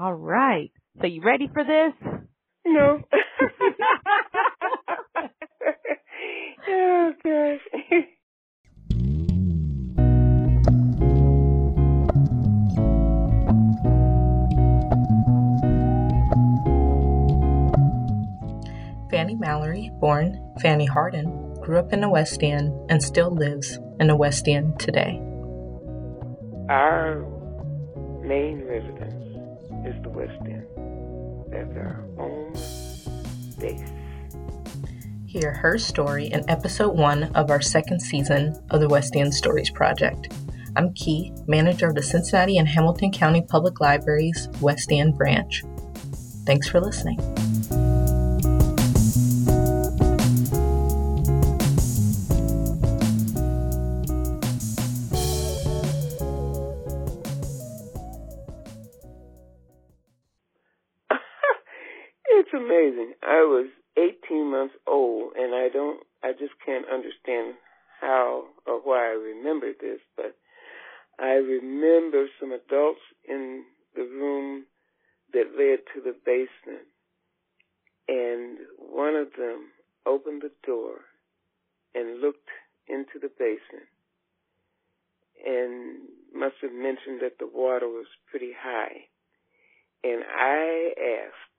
All right. So you ready for this? No. oh gosh. Fannie Mallory, born Fanny Hardin, grew up in the West End and still lives in the West End today. Our main residence is the West End. That's our home base. Hear her story in episode one of our second season of the West End Stories Project. I'm Key, manager of the Cincinnati and Hamilton County Public Library's West End branch. Thanks for listening. I was 18 months old, and I don't, I just can't understand how or why I remember this, but I remember some adults in the room that led to the basement, and one of them opened the door and looked into the basement and must have mentioned that the water was pretty high. And I asked,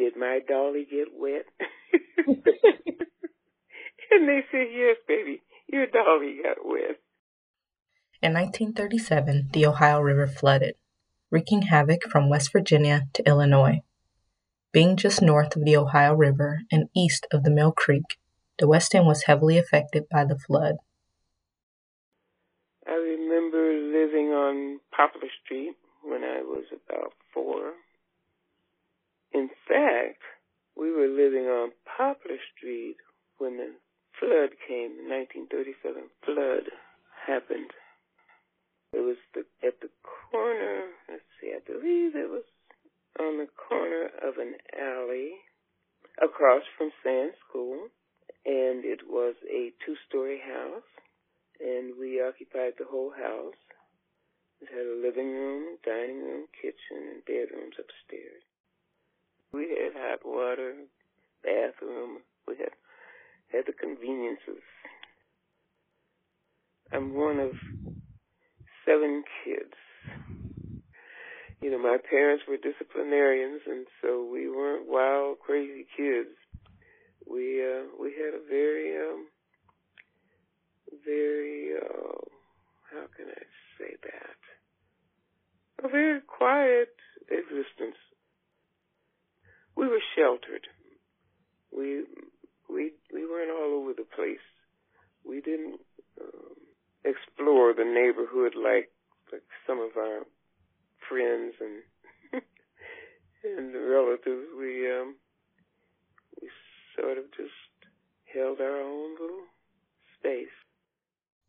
did my dolly get wet? and they said, yes, baby, your dolly got wet. In 1937, the Ohio River flooded, wreaking havoc from West Virginia to Illinois. Being just north of the Ohio River and east of the Mill Creek, the West End was heavily affected by the flood. I remember living on Poplar Street when I was about four. In fact, we were living on Poplar Street when the flood came, the 1937 flood happened. It was the, at the corner, let's see, I believe it was on the corner of an alley across from Sands School, and it was a two-story house, and we occupied the whole house. It had a living room, dining room, kitchen, and bedrooms upstairs. We had hot water, bathroom. We had had the conveniences. I'm one of seven kids. You know, my parents were disciplinarians, and so we weren't wild, crazy kids. We uh, we had a very um, very uh, how can I say that? A very quiet existence. We were sheltered. We we we weren't all over the place. We didn't um, explore the neighborhood like like some of our friends and and relatives. We um we sort of just held our own little space.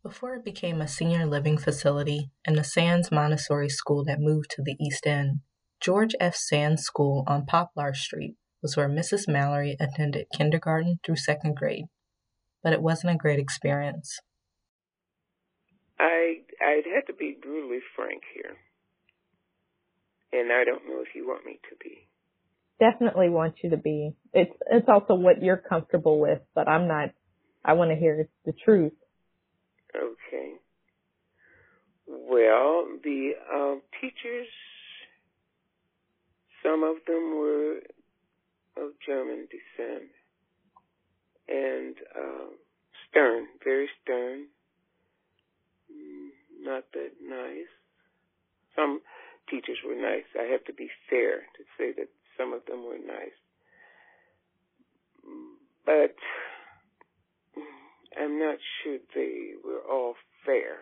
Before it became a senior living facility and the Sands Montessori School that moved to the East End, George F. Sands School on Poplar Street was where Mrs. Mallory attended kindergarten through second grade. But it wasn't a great experience. I I'd have to be brutally frank here. And I don't know if you want me to be. Definitely want you to be. It's it's also what you're comfortable with, but I'm not I want to hear the truth. Okay. Well, the uh, teachers, some of them were of German descent, and uh, stern, very stern, not that nice. Some teachers were nice. I have to be fair to say that some of them were nice. But I'm not sure they were all fair.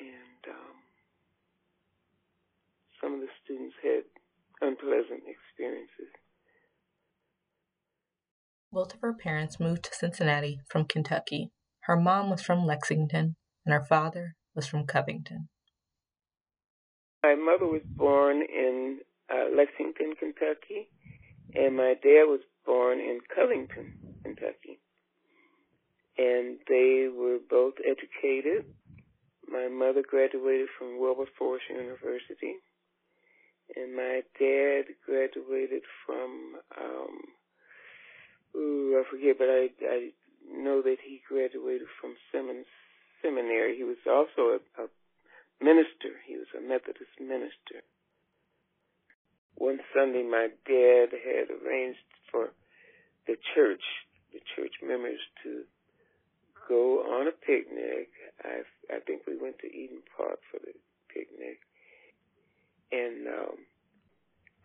And um, some of the students had unpleasant experiences. Both of her parents moved to Cincinnati from Kentucky. Her mom was from Lexington, and her father was from Covington. My mother was born in uh, Lexington, Kentucky, and my dad was born in Covington, Kentucky. And they were both educated. My mother graduated from Wilberforce University and my dad graduated from um ooh, I forget, but I I know that he graduated from Simmons Seminary. He was also a, a minister. He was a Methodist minister. One Sunday, my dad had arranged for the church, the church members, to go on a picnic. I I think we went to Eden Park for the picnic, and um,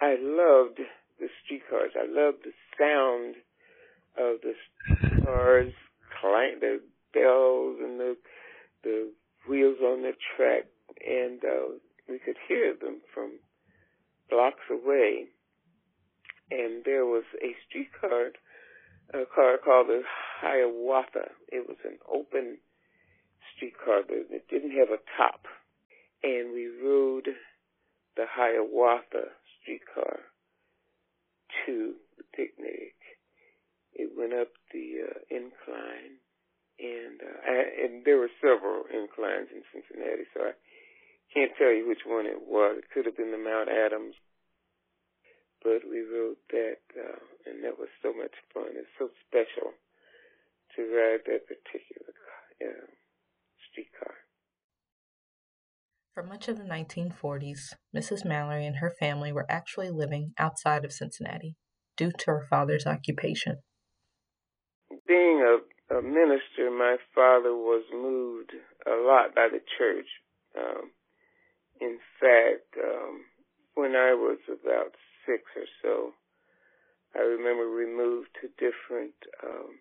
I loved the streetcars. I loved the sound of the cars clank, the bells and the the wheels on the track, and uh, we could hear them from blocks away. And there was a streetcar, a car called the Hiawatha. It was an open streetcar that didn't have a top, and we rode the Hiawatha streetcar to the picnic. It went up the uh, incline and uh, I, and there were several inclines in Cincinnati, so I can't tell you which one it was. It could have been the Mount Adams, but we rode that, uh, and that was so much fun. It's so special to ride that particular uh, streetcar. For much of the 1940s, Mrs. Mallory and her family were actually living outside of Cincinnati due to her father's occupation. Being a a minister, my father was moved a lot by the church. Um, in fact, um, when I was about six or so, I remember we moved to different um,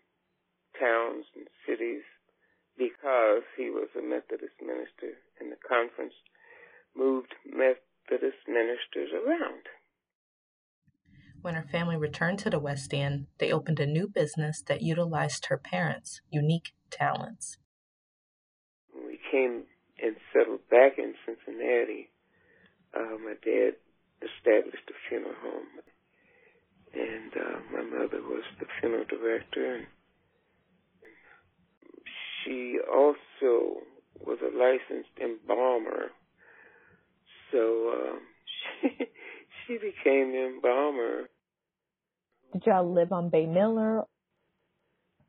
towns and cities because he was a Methodist minister, and the conference moved Methodist ministers around. When her family returned to the West End, they opened a new business that utilized her parents' unique talents. When We came and settled back in Cincinnati. Uh, my dad established a funeral home, and uh, my mother was the funeral director. And she also was a licensed embalmer, so um, she she became the embalmer did y'all live on Baymiller?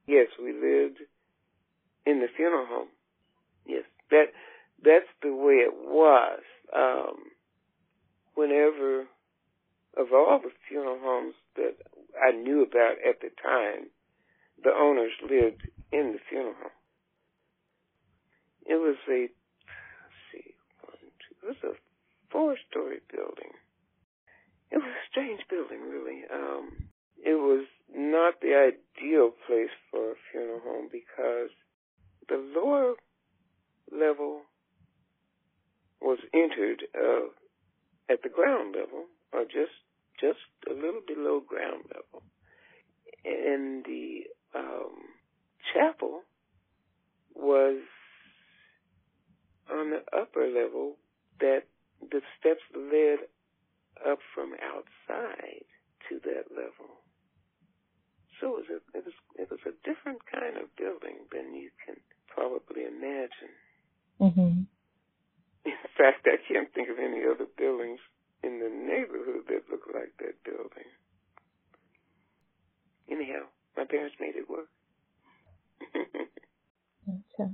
Yes, we lived in the funeral home. Yes, that that's the way it was. Um, whenever of all the funeral homes that I knew about at the time, the owners lived in the funeral home. It was a see, one, two, it was a four-story building. It was a strange building, really. Um, it was not the ideal place for a funeral home because the lower level was entered uh, at the ground level or just just a little below ground level and the um, chapel was on the upper level that the steps led up from outside to that level so it was, a, it was it was a different kind of building than you can probably imagine. Mm-hmm. In fact, I can't think of any other buildings in the neighborhood that look like that building. Anyhow, my parents made it work. okay.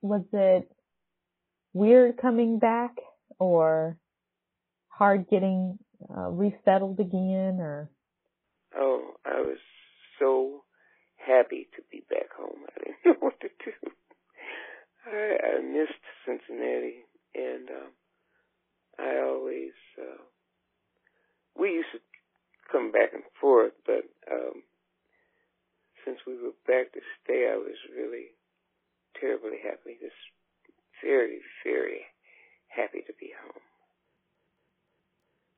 Was it weird coming back or hard getting uh, resettled again or? Oh, I was so happy to be back home. I didn't know what to do. I, I missed Cincinnati, and um, I always uh, we used to come back and forth, but um, since we were back to stay, I was really terribly happy. Just very, very happy to be home.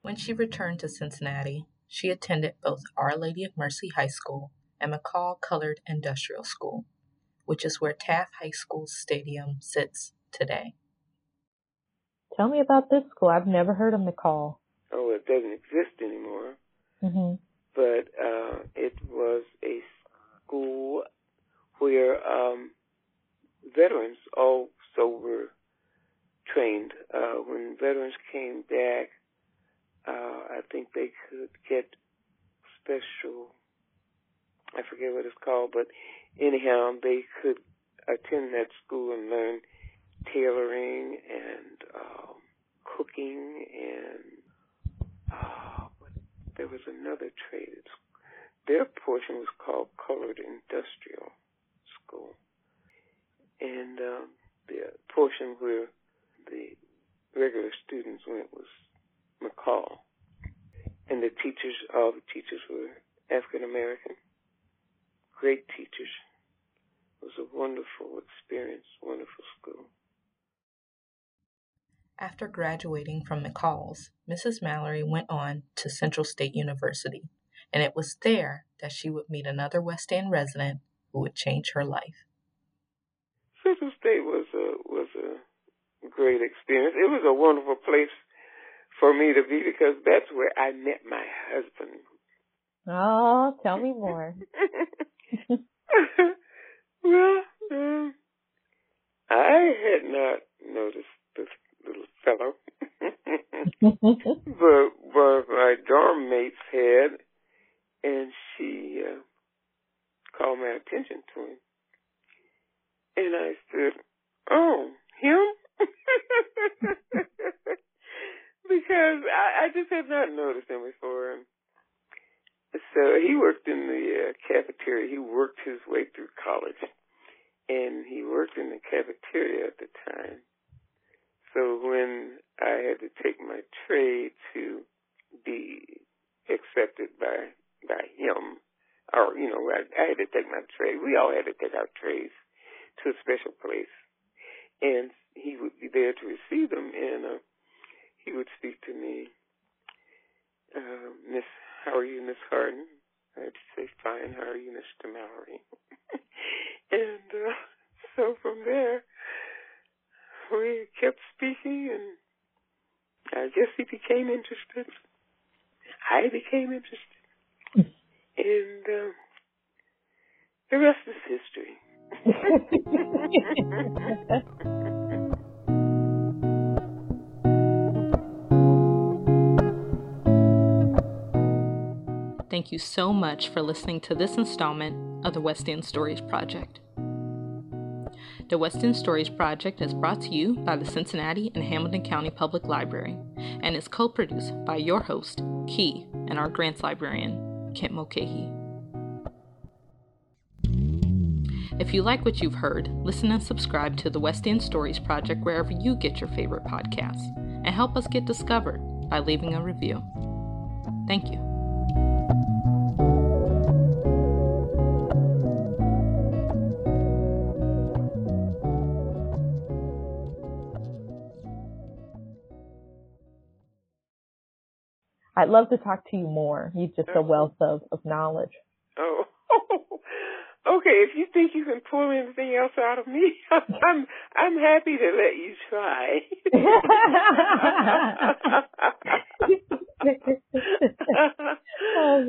When she returned to Cincinnati, she attended both Our Lady of Mercy High School and McCall Colored Industrial School, which is where Taft High School's stadium sits today. Tell me about this school. I've never heard of McCall. Oh, it doesn't exist anymore. Mm-hmm. But uh, it was a school where um, veterans also were trained. Uh, when veterans came back, uh, I think they could get special, I forget what it's called, but anyhow, they could attend that school and learn tailoring and um, cooking and uh, there was another trade. Their portion was called Colored Industrial School, and um, the portion where the regular students went was McCall, and the teachers, all the teachers were African American. Great teachers. It was a wonderful experience, wonderful school. After graduating from McCall's, Mrs. Mallory went on to Central State University, and it was there that she would meet another West End resident who would change her life. Central State was a was a great experience. It was a wonderful place for me to be because that's where I met my husband. Oh, tell me more. well, um, I had not noticed this little fellow, but but my dorm mates had, and she uh, called my attention to him, and I said, "Oh, him." because I, I just have not noticed him before. So he worked in the uh, cafeteria. He worked his way through college, and he worked in the cafeteria at the time. So when I had to take my trade to be accepted by by him, or you know, I, I had to take my trade. We all had to take our trades to a special place, and he would be there to receive them, and uh, he would speak to me, uh, Miss, how are you, Miss Harden? I'd say, fine. How are you, Mr. Mallory? and uh, so from there, we kept speaking, and I guess he became interested. I became interested, and uh, the rest is history. Thank you so much for listening to this installment of the West End Stories Project. The West End Stories Project is brought to you by the Cincinnati and Hamilton County Public Library and is co produced by your host, Key, and our grants librarian, Kent Mulcahy. If you like what you've heard, listen and subscribe to the West End Stories Project wherever you get your favorite podcasts, and help us get discovered by leaving a review. Thank you. I'd love to talk to you more. You're just a wealth of, of knowledge. Oh. okay, if you think you can pull anything else out of me, I'm I'm happy to let you try. oh,